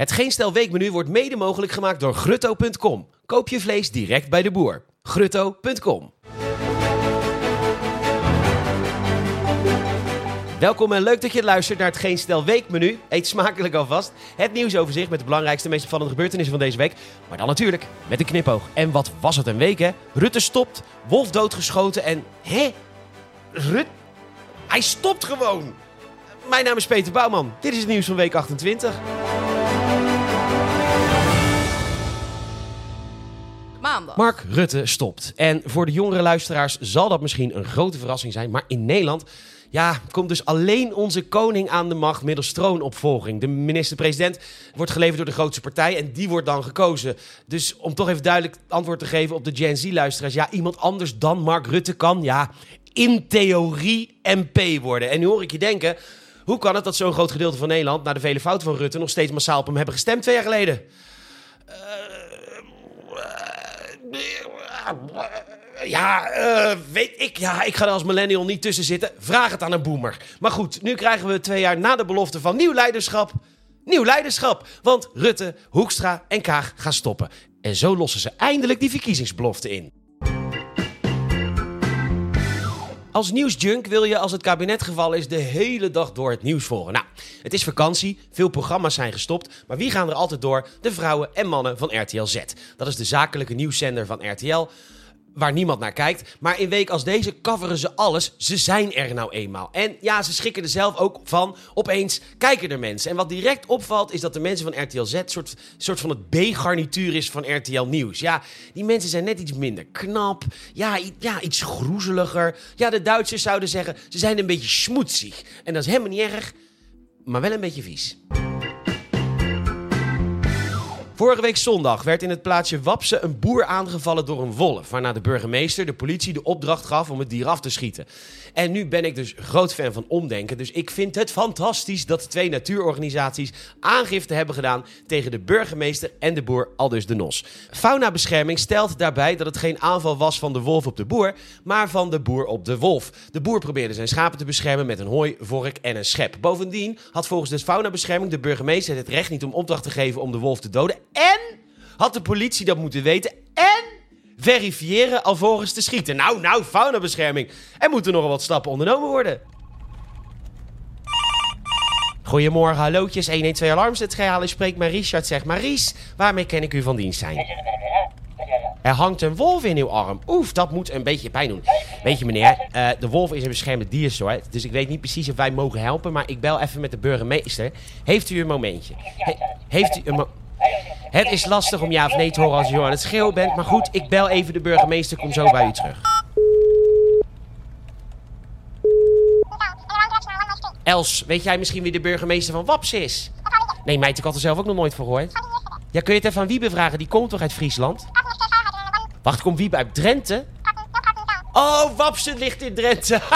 Het Geen Stel Weekmenu wordt mede mogelijk gemaakt door Grutto.com. Koop je vlees direct bij de boer. Grutto.com. Welkom en leuk dat je luistert naar het Geen Stel Weekmenu. Eet smakelijk alvast. Het nieuwsoverzicht met de belangrijkste meest opvallende gebeurtenissen van deze week. Maar dan natuurlijk met een knipoog. En wat was het een week hè? Rutte stopt, Wolf doodgeschoten en... Hè? Rut... Hij stopt gewoon! Mijn naam is Peter Bouwman. Dit is het nieuws van week 28. Mark Rutte stopt. En voor de jongere luisteraars zal dat misschien een grote verrassing zijn. Maar in Nederland ja, komt dus alleen onze koning aan de macht middels troonopvolging. De minister-president wordt geleverd door de grootste partij en die wordt dan gekozen. Dus om toch even duidelijk antwoord te geven op de Gen Z-luisteraars. Ja, iemand anders dan Mark Rutte kan, ja, in theorie MP worden. En nu hoor ik je denken, hoe kan het dat zo'n groot gedeelte van Nederland... na de vele fouten van Rutte nog steeds massaal op hem hebben gestemd twee jaar geleden? Ja, eh, weet ik. Ja, ik ga er als millennial niet tussen zitten. Vraag het aan een boomer. Maar goed, nu krijgen we twee jaar na de belofte van nieuw leiderschap. Nieuw leiderschap. Want Rutte, Hoekstra en Kaag gaan stoppen. En zo lossen ze eindelijk die verkiezingsbelofte in. Als nieuwsjunk wil je als het kabinetgeval is de hele dag door het nieuws volgen. Nou, het is vakantie, veel programma's zijn gestopt, maar wie gaan er altijd door? De vrouwen en mannen van RTL Z. Dat is de zakelijke nieuwszender van RTL waar niemand naar kijkt. Maar in week als deze coveren ze alles. Ze zijn er nou eenmaal. En ja, ze schikken er zelf ook van. Opeens kijken er mensen. En wat direct opvalt is dat de mensen van RTL Z... een soort, soort van het B-garnituur is van RTL Nieuws. Ja, die mensen zijn net iets minder knap. Ja, ja, iets groezeliger. Ja, de Duitsers zouden zeggen, ze zijn een beetje schmoetsig. En dat is helemaal niet erg, maar wel een beetje vies. Vorige week zondag werd in het plaatsje Wapse een boer aangevallen door een wolf. Waarna de burgemeester de politie de opdracht gaf om het dier af te schieten. En nu ben ik dus groot fan van omdenken. Dus ik vind het fantastisch dat twee natuurorganisaties aangifte hebben gedaan tegen de burgemeester en de boer, aldus de Nos. Faunabescherming stelt daarbij dat het geen aanval was van de wolf op de boer, maar van de boer op de wolf. De boer probeerde zijn schapen te beschermen met een hooi, vork en een schep. Bovendien had volgens de faunabescherming de burgemeester het recht niet om opdracht te geven om de wolf te doden. En had de politie dat moeten weten. En verifiëren alvorens te schieten. Nou, nou, faunabescherming. Er moeten nogal wat stappen ondernomen worden. Goedemorgen, hallootjes, 112 Alarms. Het gehaal spreekt maar Richard, zegt Maries. Waarmee kan ik u van dienst zijn? Er hangt een wolf in uw arm. Oef, dat moet een beetje pijn doen. Weet je meneer, uh, de wolf is een beschermde diersoort. Dus ik weet niet precies of wij mogen helpen. Maar ik bel even met de burgemeester. Heeft u een momentje? He heeft u een mo het is lastig om ja of nee te horen als je aan het schreeuwen bent. Maar goed, ik bel even de burgemeester. Kom zo bij u terug. Els, weet jij misschien wie de burgemeester van Waps is? Nee, meid, ik had er zelf ook nog nooit voor gehoord. Ja, kun je het even aan Wiebe vragen? Die komt toch uit Friesland? Wacht, komt Wiebe uit Drenthe? Oh, Wapsen ligt in Drenthe.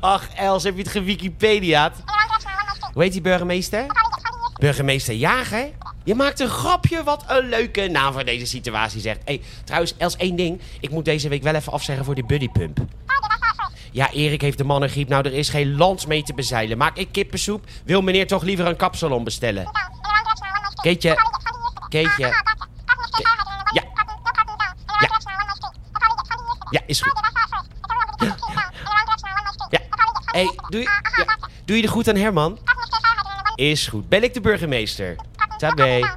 Ach, Els, heb je het gewikipediaat? Hoe heet die burgemeester? Burgemeester Jager? Je maakt een grapje, wat een leuke naam voor deze situatie zegt. Hey, trouwens, Els, één ding. Ik moet deze week wel even afzeggen voor die buddypump. Ja, Erik heeft de mannengriep. Nou, er is geen lans mee te bezeilen. Maak ik kippensoep? Wil meneer toch liever een kapsalon bestellen? Keetje. Keetje. Ja. Ja. Ja, is goed. Ja. hey, doe je, ja. doe je er goed aan Herman? Is goed. Ben ik de burgemeester? Tabé.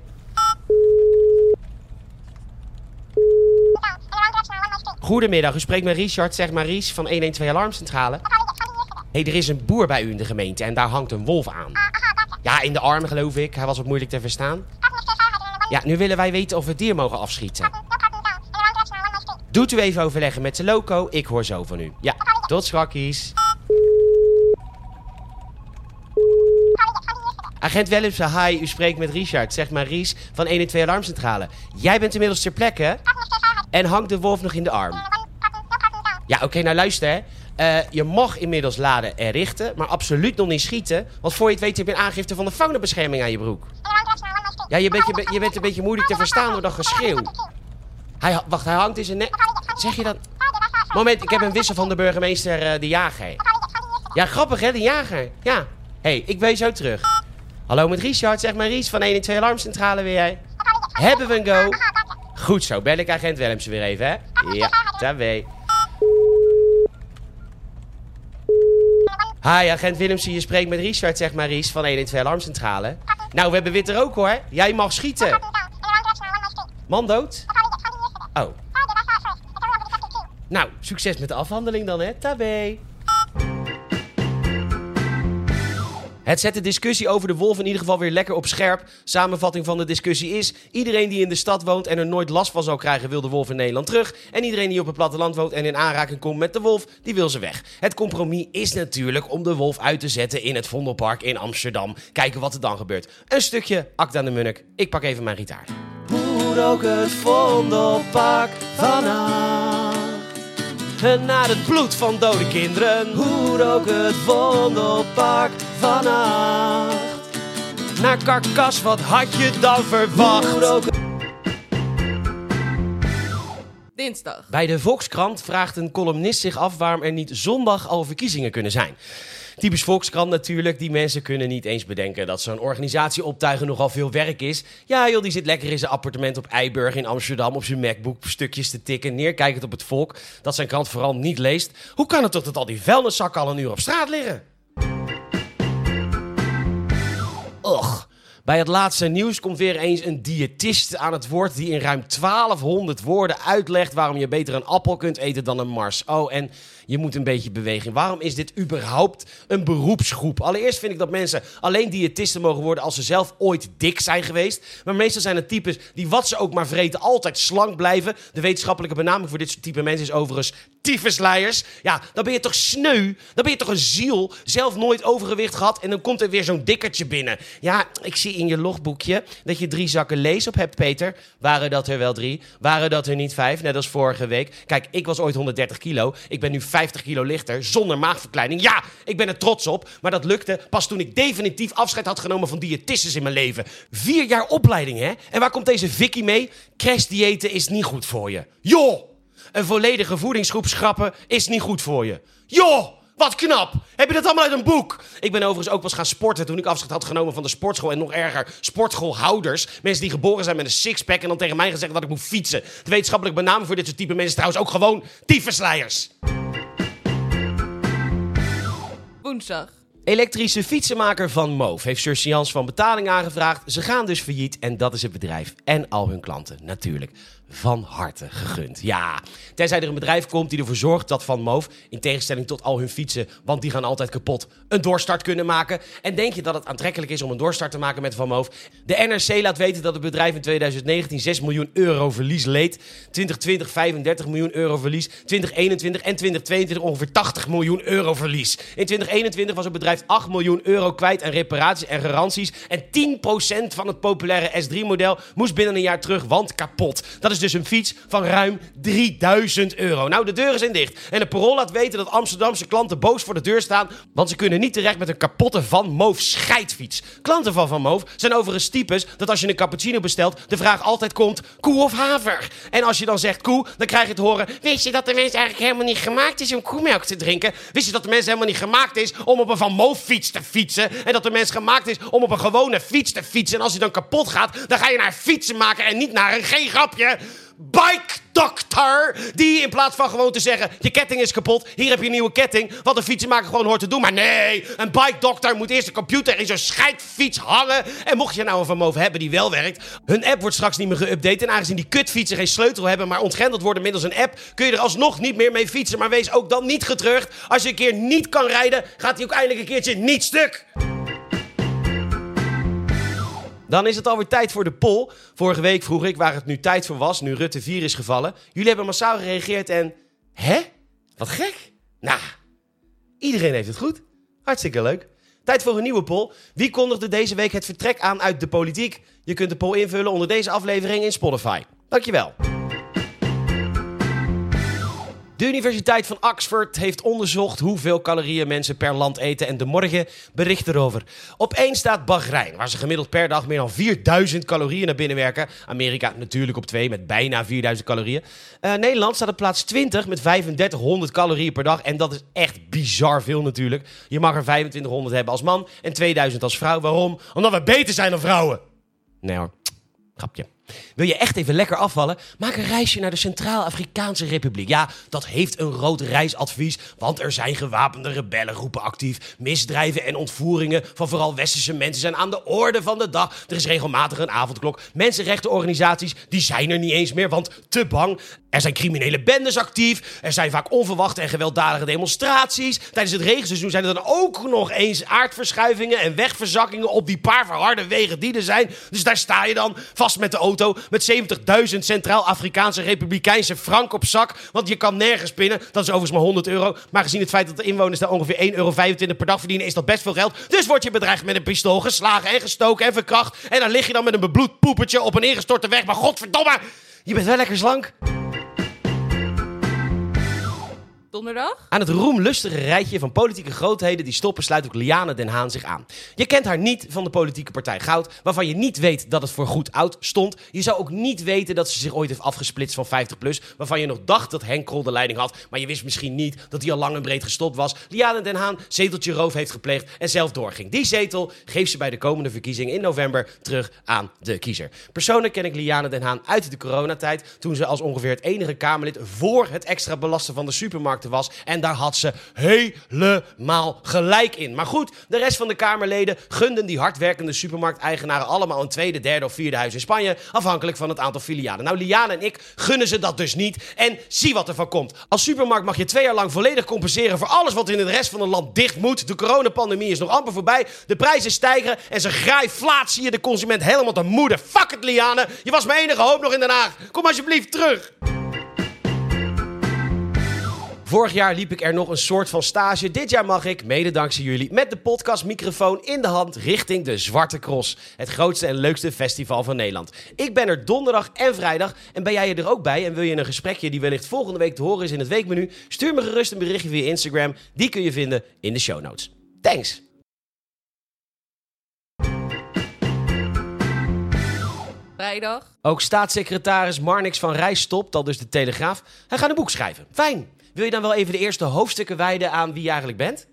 Goedemiddag, u spreekt met Richard, zeg maar Ries van 112 Alarmcentrale. Hé, hey, er is een boer bij u in de gemeente en daar hangt een wolf aan. Ja, in de arm geloof ik. Hij was wat moeilijk te verstaan. Ja, nu willen wij weten of we het dier mogen afschieten. Doet u even overleggen met de loco, ik hoor zo van u. Ja, tot schrakkies. Agent Willemsen, hi, u spreekt met Richard. Zeg maar Ries van 112 Alarmcentrale. Jij bent inmiddels ter plekke en hangt de wolf nog in de arm. Ja, oké, nou luister hè. Uh, je mag inmiddels laden en richten, maar absoluut nog niet schieten. Want voor je het weet heb je een aangifte van de faunabescherming aan je broek. Ja, je bent, je, een beetje moeilijk te verstaan door dat geschreeuw. Hij, wacht, hij hangt in zijn nek. Zeg je dat? Moment, ik heb een wissel van de burgemeester uh, de jager. Ja, grappig hè, de jager. Ja. Hé, hey, ik wees zo terug. Hallo met Richard, zeg maar Ries van 112 Alarmcentrale weer jij. Hebben we een go? Goed zo, bel ik agent Willemsen weer even, hè? Ja, tabé. Hi, agent Willemsen, je spreekt met Richard, zeg maar Ries van 112 Alarmcentrale. Nou, we hebben wit er ook hoor. Jij mag schieten. Man dood? Oh. Nou, succes met de afhandeling dan, hè? Tabé. Het zet de discussie over de wolf in ieder geval weer lekker op scherp. Samenvatting van de discussie is: iedereen die in de stad woont en er nooit last van zal krijgen, wil de wolf in Nederland terug. En iedereen die op het platteland woont en in aanraking komt met de wolf, die wil ze weg. Het compromis is natuurlijk om de wolf uit te zetten in het Vondelpark in Amsterdam. Kijken wat er dan gebeurt. Een stukje Akda de Munnik. Ik pak even mijn gitaar. Moet ook het Vondelpark vanaf. Naar het bloed van dode kinderen. Hoe ook het Vondelpark vannacht. Naar karkas, wat had je dan verwacht? Dinsdag. Bij de Volkskrant vraagt een columnist zich af waarom er niet zondag al verkiezingen kunnen zijn. Typisch Volkskrant natuurlijk. Die mensen kunnen niet eens bedenken dat zo'n organisatie optuigen nogal veel werk is. Ja joh, die zit lekker in zijn appartement op Eiburg in Amsterdam op zijn MacBook stukjes te tikken, neerkijkend op het volk dat zijn krant vooral niet leest. Hoe kan het toch dat al die vuilniszakken al een uur op straat liggen? Och. Bij het laatste nieuws komt weer eens een diëtist aan het woord die in ruim 1200 woorden uitlegt waarom je beter een appel kunt eten dan een mars. Oh, en je moet een beetje bewegen. Waarom is dit überhaupt een beroepsgroep? Allereerst vind ik dat mensen alleen diëtisten mogen worden als ze zelf ooit dik zijn geweest. Maar meestal zijn het types die wat ze ook maar vreten altijd slank blijven. De wetenschappelijke benaming voor dit soort type mensen is overigens tyfusleiers. Ja, dan ben je toch sneu? Dan ben je toch een ziel? Zelf nooit overgewicht gehad en dan komt er weer zo'n dikkertje binnen. Ja, ik zie in je logboekje dat je drie zakken lees op hebt, Peter. Waren dat er wel drie? Waren dat er niet vijf? Net als vorige week. Kijk, ik was ooit 130 kilo. Ik ben nu 50 kilo lichter, zonder maagverkleining. Ja, ik ben er trots op. Maar dat lukte pas toen ik definitief afscheid had genomen van diëtistes in mijn leven. Vier jaar opleiding, hè? En waar komt deze Vicky mee? Crashdiëten is niet goed voor je. Joh! Een volledige voedingsgroep schrappen is niet goed voor je. Joh! Wat knap! Heb je dat allemaal uit een boek? Ik ben overigens ook pas gaan sporten toen ik afscheid had genomen van de sportschool. En nog erger, sportschoolhouders. Mensen die geboren zijn met een sixpack en dan tegen mij gezegd dat ik moet fietsen. De wetenschappelijke benaming voor dit soort type mensen trouwens ook gewoon tyfusleiers. Woensdag. Elektrische fietsenmaker van Moof heeft surseance van betaling aangevraagd. Ze gaan dus failliet en dat is het bedrijf en al hun klanten natuurlijk van harte gegund. Ja, tenzij er een bedrijf komt die ervoor zorgt dat Van Moof, in tegenstelling tot al hun fietsen, want die gaan altijd kapot, een doorstart kunnen maken. En denk je dat het aantrekkelijk is om een doorstart te maken met Van Moof? De NRC laat weten dat het bedrijf in 2019 6 miljoen euro verlies leed. 2020 35 miljoen euro verlies. 2021 en 2022 ongeveer 80 miljoen euro verlies. In 2021 was het bedrijf 8 miljoen euro kwijt aan reparaties en garanties. En 10% van het populaire S3-model moest binnen een jaar terug, want kapot. Dat is dus een fiets van ruim 3000 euro. Nou, de deuren zijn dicht. En de parool laat weten dat Amsterdamse klanten boos voor de deur staan, want ze kunnen niet terecht met een kapotte Van Moof scheidfiets. Klanten van Van Moof zijn overigens types dat als je een cappuccino bestelt, de vraag altijd komt, koe of haver? En als je dan zegt koe, dan krijg je te horen, wist je dat de mens eigenlijk helemaal niet gemaakt is om koemelk te drinken? Wist je dat de mens helemaal niet gemaakt is om op een Van Moof fiets te fietsen? En dat de mens gemaakt is om op een gewone fiets te fietsen? En als hij dan kapot gaat, dan ga je naar een fietsenmaker en niet naar een geen grapje bike doctor. Die in plaats van gewoon te zeggen: je ketting is kapot, hier heb je een nieuwe ketting. Wat een fietsenmaker gewoon hoort te doen. Maar nee, een bike doctor moet eerst de computer in zo'n scheidfiets hangen. En mocht je nou een vermogen hebben die wel werkt, hun app wordt straks niet meer geüpdate. En aangezien die kutfietsen geen sleutel hebben, maar ontgrendeld worden middels een app, kun je er alsnog niet meer mee fietsen. Maar wees ook dan niet getreurd. Als je een keer niet kan rijden, gaat hij ook eindelijk een keertje niet stuk. Dan is het alweer tijd voor de poll. Vorige week vroeg ik waar het nu tijd voor was, nu Rutte 4 is gevallen. Jullie hebben massaal gereageerd en... Hè? Wat gek. Nou, iedereen heeft het goed. Hartstikke leuk. Tijd voor een nieuwe poll. Wie kondigde deze week het vertrek aan uit de politiek? Je kunt de poll invullen onder deze aflevering in Spotify. Dankjewel. De Universiteit van Oxford heeft onderzocht hoeveel calorieën mensen per land eten en de morgen bericht erover. Op één staat Bahrein, waar ze gemiddeld per dag meer dan 4000 calorieën naar binnen werken. Amerika natuurlijk op twee met bijna 4000 calorieën. Uh, Nederland staat op plaats 20 met 3500 calorieën per dag en dat is echt bizar veel natuurlijk. Je mag er 2500 hebben als man en 2000 als vrouw. Waarom? Omdat we beter zijn dan vrouwen. Nee hoor, grapje. Wil je echt even lekker afvallen? Maak een reisje naar de Centraal-Afrikaanse Republiek. Ja, dat heeft een rood reisadvies, want er zijn gewapende rebellengroepen actief. Misdrijven en ontvoeringen van vooral westerse mensen zijn aan de orde van de dag. Er is regelmatig een avondklok. Mensenrechtenorganisaties, die zijn er niet eens meer, want te bang. Er zijn criminele bendes actief. Er zijn vaak onverwachte en gewelddadige demonstraties. Tijdens het regenseizoen zijn er dan ook nog eens aardverschuivingen en wegverzakkingen op die paar verharde wegen die er zijn. Dus daar sta je dan vast met de auto met 70.000 Centraal-Afrikaanse Republikeinse frank op zak. Want je kan nergens pinnen. Dat is overigens maar 100 euro. Maar gezien het feit dat de inwoners daar ongeveer 1,25 euro per dag verdienen, is dat best veel geld. Dus word je bedreigd met een pistool, geslagen en gestoken en verkracht. En dan lig je dan met een bebloed poepertje op een ingestorte weg. Maar godverdomme, je bent wel lekker slank. Donderdag? Aan het roemlustige rijtje van politieke grootheden die stoppen sluit ook Liane Den Haan zich aan. Je kent haar niet van de politieke partij Goud, waarvan je niet weet dat het voor goed oud stond. Je zou ook niet weten dat ze zich ooit heeft afgesplitst van 50PLUS, waarvan je nog dacht dat Henk Krol de leiding had, maar je wist misschien niet dat hij al lang en breed gestopt was. Liane Den Haan zeteltje roof heeft gepleegd en zelf doorging. Die zetel geeft ze bij de komende verkiezingen in november terug aan de kiezer. Persoonlijk ken ik Liane Den Haan uit de coronatijd, toen ze als ongeveer het enige Kamerlid voor het extra belasten van de supermarkt was. En daar had ze helemaal gelijk in. Maar goed, de rest van de Kamerleden gunden die hardwerkende supermarkteigenaren allemaal een tweede, derde of vierde huis in Spanje. Afhankelijk van het aantal filialen. Nou, Liane en ik gunnen ze dat dus niet. En zie wat er van komt. Als supermarkt mag je twee jaar lang volledig compenseren voor alles wat in het rest van het land dicht moet. De coronapandemie is nog amper voorbij. De prijzen stijgen en ze zie je de consument helemaal te moeder. Fuck het, Liane. Je was mijn enige hoop nog in Den Haag. Kom alsjeblieft terug. Vorig jaar liep ik er nog een soort van stage. Dit jaar mag ik, mede dankzij jullie, met de podcastmicrofoon in de hand richting de Zwarte Cross. Het grootste en leukste festival van Nederland. Ik ben er donderdag en vrijdag. En ben jij er ook bij en wil je een gesprekje die wellicht volgende week te horen is in het weekmenu? Stuur me gerust een berichtje via Instagram. Die kun je vinden in de show notes. Thanks! Vrijdag. Ook staatssecretaris Marnix van Rijs stopt, al dus de Telegraaf. Hij gaat een boek schrijven. Fijn. Wil je dan wel even de eerste hoofdstukken wijden aan wie je eigenlijk bent?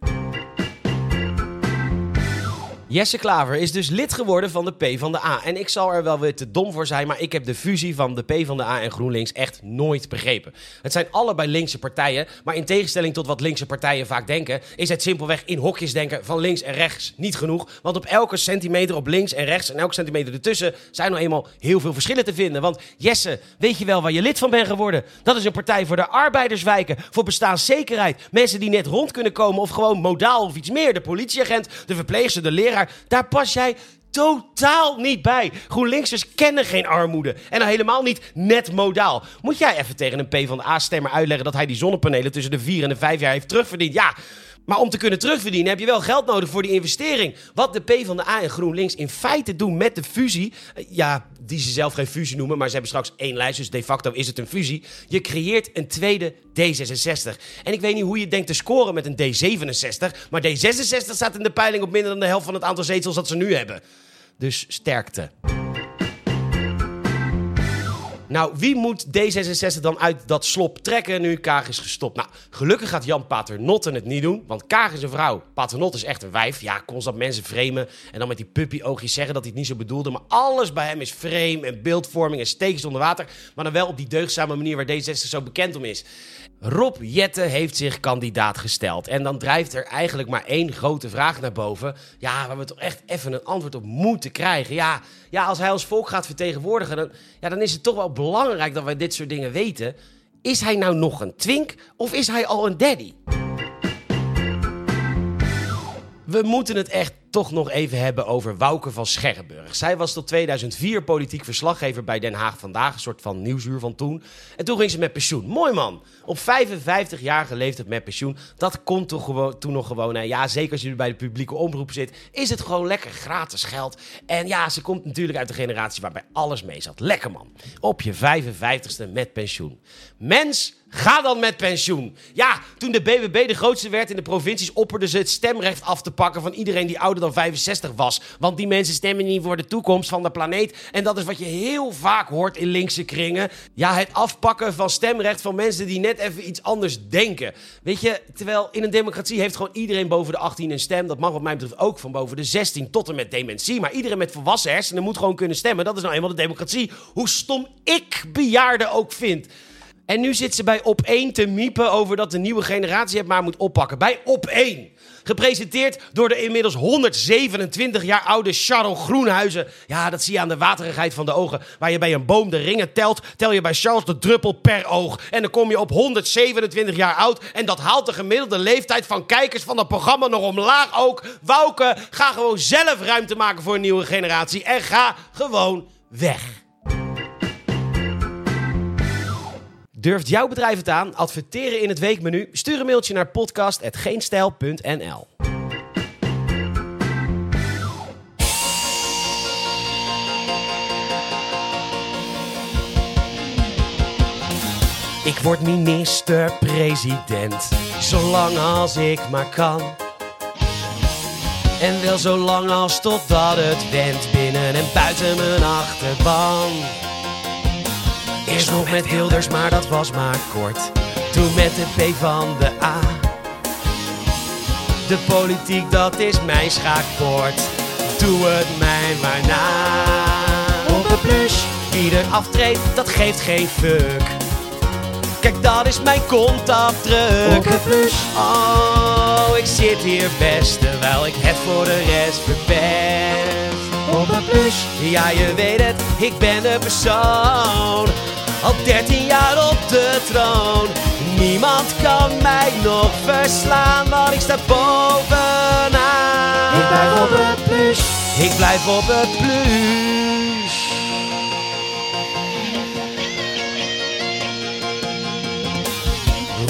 Jesse Klaver is dus lid geworden van de P van de A. En ik zal er wel weer te dom voor zijn, maar ik heb de fusie van de P van de A en GroenLinks echt nooit begrepen. Het zijn allebei linkse partijen, maar in tegenstelling tot wat linkse partijen vaak denken, is het simpelweg in hokjes denken van links en rechts niet genoeg. Want op elke centimeter op links en rechts en elke centimeter ertussen zijn nou eenmaal heel veel verschillen te vinden. Want Jesse, weet je wel waar je lid van bent geworden? Dat is een partij voor de arbeiderswijken, voor bestaanszekerheid, mensen die net rond kunnen komen of gewoon modaal of iets meer. De politieagent, de verpleegster, de leraar daar pas jij totaal niet bij. GroenLinksers kennen geen armoede. En helemaal niet net modaal. Moet jij even tegen een P van de A-stemmer uitleggen dat hij die zonnepanelen tussen de 4 en de 5 jaar heeft terugverdiend? Ja. Maar om te kunnen terugverdienen heb je wel geld nodig voor die investering. Wat de P van de A en GroenLinks in feite doen met de fusie. Eh, ja, die ze zelf geen fusie noemen, maar ze hebben straks één lijst. Dus de facto is het een fusie. Je creëert een tweede D66. En ik weet niet hoe je denkt te scoren met een D67. Maar D66 staat in de peiling op minder dan de helft van het aantal zetels dat ze nu hebben. Dus sterkte. Nou, wie moet D66 dan uit dat slop trekken nu Kaag is gestopt? Nou, gelukkig gaat Jan Paternotte het niet doen, want Kaag is een vrouw. Paternotte is echt een wijf. Ja, constant mensen framen en dan met die puppy-oogjes zeggen dat hij het niet zo bedoelde. Maar alles bij hem is frame en beeldvorming en steekjes onder water. Maar dan wel op die deugdzame manier waar D66 zo bekend om is. Rob Jette heeft zich kandidaat gesteld. En dan drijft er eigenlijk maar één grote vraag naar boven. Ja, waar we toch echt even een antwoord op moeten krijgen. Ja, ja als hij ons volk gaat vertegenwoordigen, dan, ja, dan is het toch wel belangrijk dat wij dit soort dingen weten. Is hij nou nog een twink of is hij al een daddy? We moeten het echt toch nog even hebben over Wouke van Scherrenburg. Zij was tot 2004 politiek verslaggever bij Den Haag Vandaag, een soort van nieuwsuur van toen. En toen ging ze met pensioen. Mooi man. Op 55-jarige leeftijd met pensioen. Dat kon toch gewoon, toen nog gewoon. hè. ja, zeker als je bij de publieke omroep zit, is het gewoon lekker gratis geld. En ja, ze komt natuurlijk uit de generatie waarbij alles mee zat. Lekker man. Op je 55ste met pensioen. Mens, ga dan met pensioen. Ja, toen de BBB de grootste werd in de provincies, opperden ze het stemrecht af te pakken van iedereen die ouder dan 65 was. Want die mensen stemmen niet voor de toekomst van de planeet. En dat is wat je heel vaak hoort in linkse kringen. Ja, het afpakken van stemrecht van mensen die net even iets anders denken. Weet je, terwijl in een democratie heeft gewoon iedereen boven de 18 een stem. Dat mag wat mij betreft ook van boven de 16 tot en met dementie. Maar iedereen met volwassen hersenen moet gewoon kunnen stemmen. Dat is nou eenmaal de democratie. Hoe stom ik bejaarden ook vind. En nu zit ze bij Op 1 te miepen over dat de nieuwe generatie het maar moet oppakken. Bij Op 1. Gepresenteerd door de inmiddels 127 jaar oude Charles Groenhuizen. Ja, dat zie je aan de waterigheid van de ogen. Waar je bij een boom de ringen telt, tel je bij Charles de druppel per oog. En dan kom je op 127 jaar oud. En dat haalt de gemiddelde leeftijd van kijkers van het programma nog omlaag ook. Wouke, ga gewoon zelf ruimte maken voor een nieuwe generatie. En ga gewoon weg. Durft jouw bedrijf het aan? Adverteren in het weekmenu? Stuur een mailtje naar podcast.geenstijl.nl Ik word minister-president, zolang als ik maar kan. En wel zo lang als totdat het went binnen en buiten mijn achterban. Eerst nog met Wilders, maar dat was maar kort. Toen met de P van de A. De politiek, dat is mijn schaakbord. Doe het mij maar na. Op een plus, wie er aftreedt, dat geeft geen fuck. Kijk, dat is mijn kontafdruk. Op een plus. Oh, ik zit hier best, terwijl ik het voor de rest verpest. Op een plus. Ja, je weet het, ik ben de persoon. Al 13 jaar op de troon. Niemand kan mij nog verslaan, want ik sta bovenaan. Ik blijf op een plus. Ik blijf op het plus.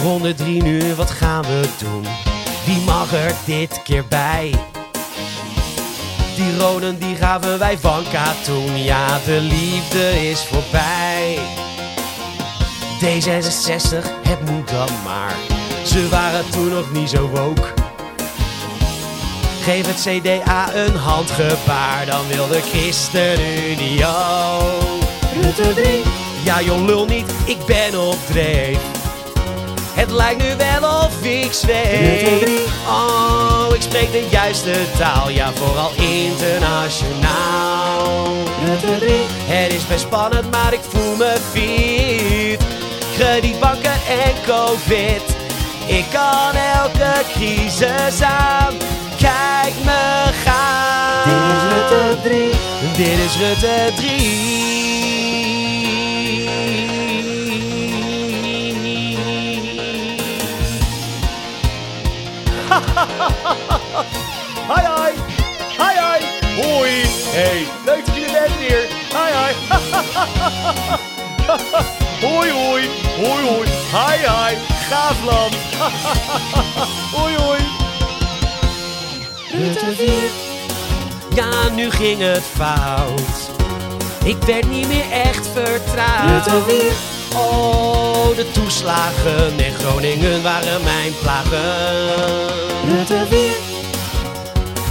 Ronde 3 nu, wat gaan we doen? Wie mag er dit keer bij? Die roden die gaven wij van toen. Ja, de liefde is voorbij. D66, het moet dan maar. Ze waren toen nog niet zo woke. Geef het CDA een handgebaar, dan wil de ChristenUnie ook. Rutte 3. Ja, joh, lul niet, ik ben op dreef. Het lijkt nu wel of ik zweef. Oh, ik spreek de juiste taal, ja, vooral internationaal. Rutte 3. Het is best spannend, maar ik voel me fit. Kredietbanken en covid. Ik kan elke crisis aan. Kijk me gaan. Dit is Rutte 3. Dit is Rutte 3. Hoi hoi. Hoi hoi. Hoi. Hey, leuk dat je er bent weer. Hoi hoi. hoi hoi. Hoi hoi. Hi hi. Gaaf land. hoi hoi. Rutte 4. Ja, nu ging het fout. Ik werd niet meer echt vertrouwd. Rutte 4. Oh, de toeslagen in Groningen waren mijn plagen. 4.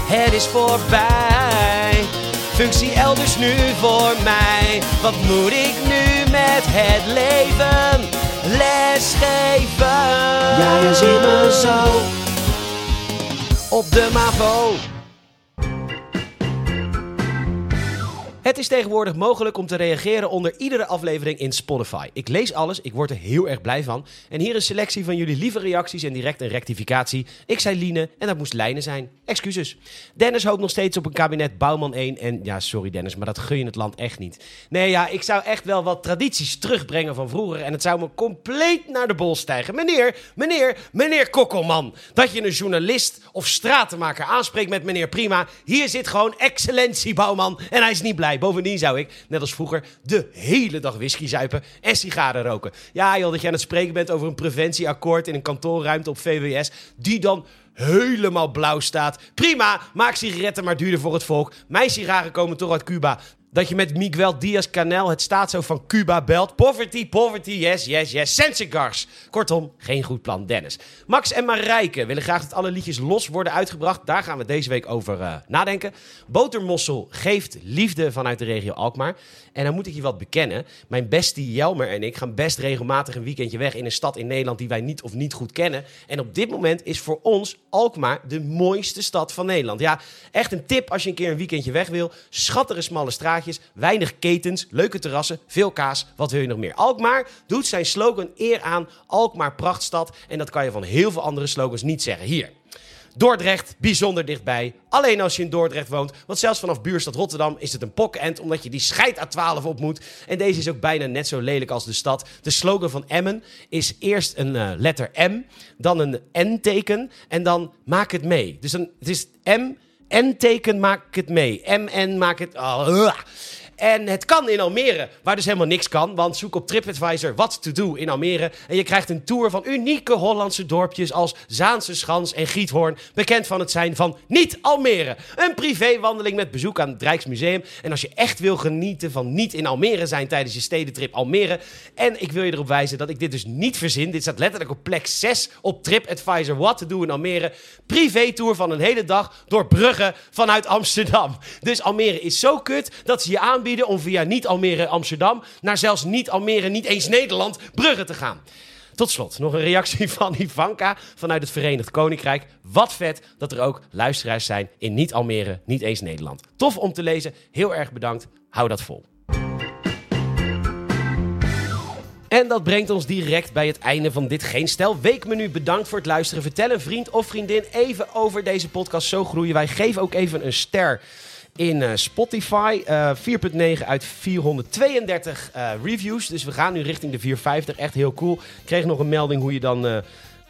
Het is voorbij. Functie elders nu voor mij. Wat moet ik nu met het leven? Ja, je ziet me zo. op de MAVO. Het is tegenwoordig mogelijk om te reageren onder iedere aflevering in Spotify. Ik lees alles, ik word er heel erg blij van. En hier een selectie van jullie lieve reacties en direct een rectificatie. Ik zei Line en dat moest Lijnen zijn. Excuses. Dennis hoopt nog steeds op een kabinet Bouwman 1. En ja, sorry Dennis, maar dat gun je het land echt niet. Nee, ja, ik zou echt wel wat tradities terugbrengen van vroeger. En het zou me compleet naar de bol stijgen. Meneer, meneer, meneer Kokkelman. Dat je een journalist of stratenmaker aanspreekt met meneer Prima. Hier zit gewoon excellentie Bouwman. En hij is niet blij. Bovendien zou ik, net als vroeger, de hele dag whisky zuipen en sigaren roken. Ja, joh, dat je aan het spreken bent over een preventieakkoord in een kantoorruimte op VWS. Die dan helemaal blauw staat. Prima, maak sigaretten maar duurder voor het volk. Mijn sigaren komen toch uit Cuba. Dat je met Miguel Diaz-Canel het staatshoofd van Cuba belt. Poverty, poverty, yes, yes, yes. Send cigars. Kortom, geen goed plan, Dennis. Max en Marijke willen graag dat alle liedjes los worden uitgebracht. Daar gaan we deze week over eh, nadenken. Botermossel geeft liefde vanuit de regio Alkmaar. En dan moet ik je wat bekennen. Mijn bestie Jelmer en ik gaan best regelmatig een weekendje weg in een stad in Nederland die wij niet of niet goed kennen. En op dit moment is voor ons Alkmaar de mooiste stad van Nederland. Ja, echt een tip als je een keer een weekendje weg wil. Schattige smalle weinig ketens, leuke terrassen, veel kaas. Wat wil je nog meer? Alkmaar doet zijn slogan eer aan Alkmaar prachtstad. En dat kan je van heel veel andere slogans niet zeggen. Hier. Dordrecht, bijzonder dichtbij. Alleen als je in Dordrecht woont. Want zelfs vanaf buurstad Rotterdam is het een pokkend, omdat je die scheid A12 op moet. En deze is ook bijna net zo lelijk als de stad. De slogan van Emmen is eerst een eh, letter M, dan een N-teken en dan maak het mee. Dus dan, het is M, N-teken, maak het mee. M-N, maak het... Oh. En het kan in Almere, waar dus helemaal niks kan. Want zoek op TripAdvisor wat to do in Almere. En je krijgt een tour van unieke Hollandse dorpjes als Zaanse Schans en Giethoorn. Bekend van het zijn van niet-Almere. Een privéwandeling met bezoek aan het Rijksmuseum. En als je echt wil genieten van niet in Almere zijn tijdens je stedentrip Almere. En ik wil je erop wijzen dat ik dit dus niet verzin. Dit staat letterlijk op plek 6 op TripAdvisor wat to do in Almere. Privé-tour van een hele dag door Brugge vanuit Amsterdam. Dus Almere is zo kut dat ze je aanbieden om via niet-Almere Amsterdam naar zelfs niet-Almere, niet eens Nederland, Brugge te gaan. Tot slot nog een reactie van Ivanka vanuit het Verenigd Koninkrijk. Wat vet dat er ook luisteraars zijn in niet-Almere, niet eens Nederland. Tof om te lezen. Heel erg bedankt. Hou dat vol. En dat brengt ons direct bij het einde van dit Geen Stel Weekmenu. Bedankt voor het luisteren. Vertel een vriend of vriendin even over deze podcast. Zo groeien wij. Geef ook even een ster in eh, Spotify. Eh 4.9 uit 432 eh, reviews. Dus we gaan nu richting de 450. Echt heel cool. Ik kreeg nog een melding hoe je dan eh, eh,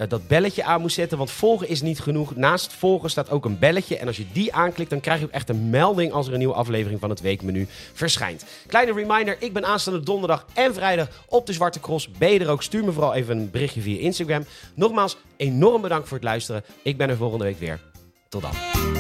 dat belletje aan moet zetten. Want volgen is niet genoeg. Naast volgen staat ook een belletje. En als je die aanklikt, dan krijg je ook echt een melding als er een nieuwe aflevering van het weekmenu verschijnt. Kleine reminder, ik ben aanstaande donderdag en vrijdag op de Zwarte Cross. Ben je er ook? Stuur me vooral even een berichtje via Instagram. Nogmaals, enorm bedankt voor het luisteren. Ik ben er volgende week weer. Tot dan.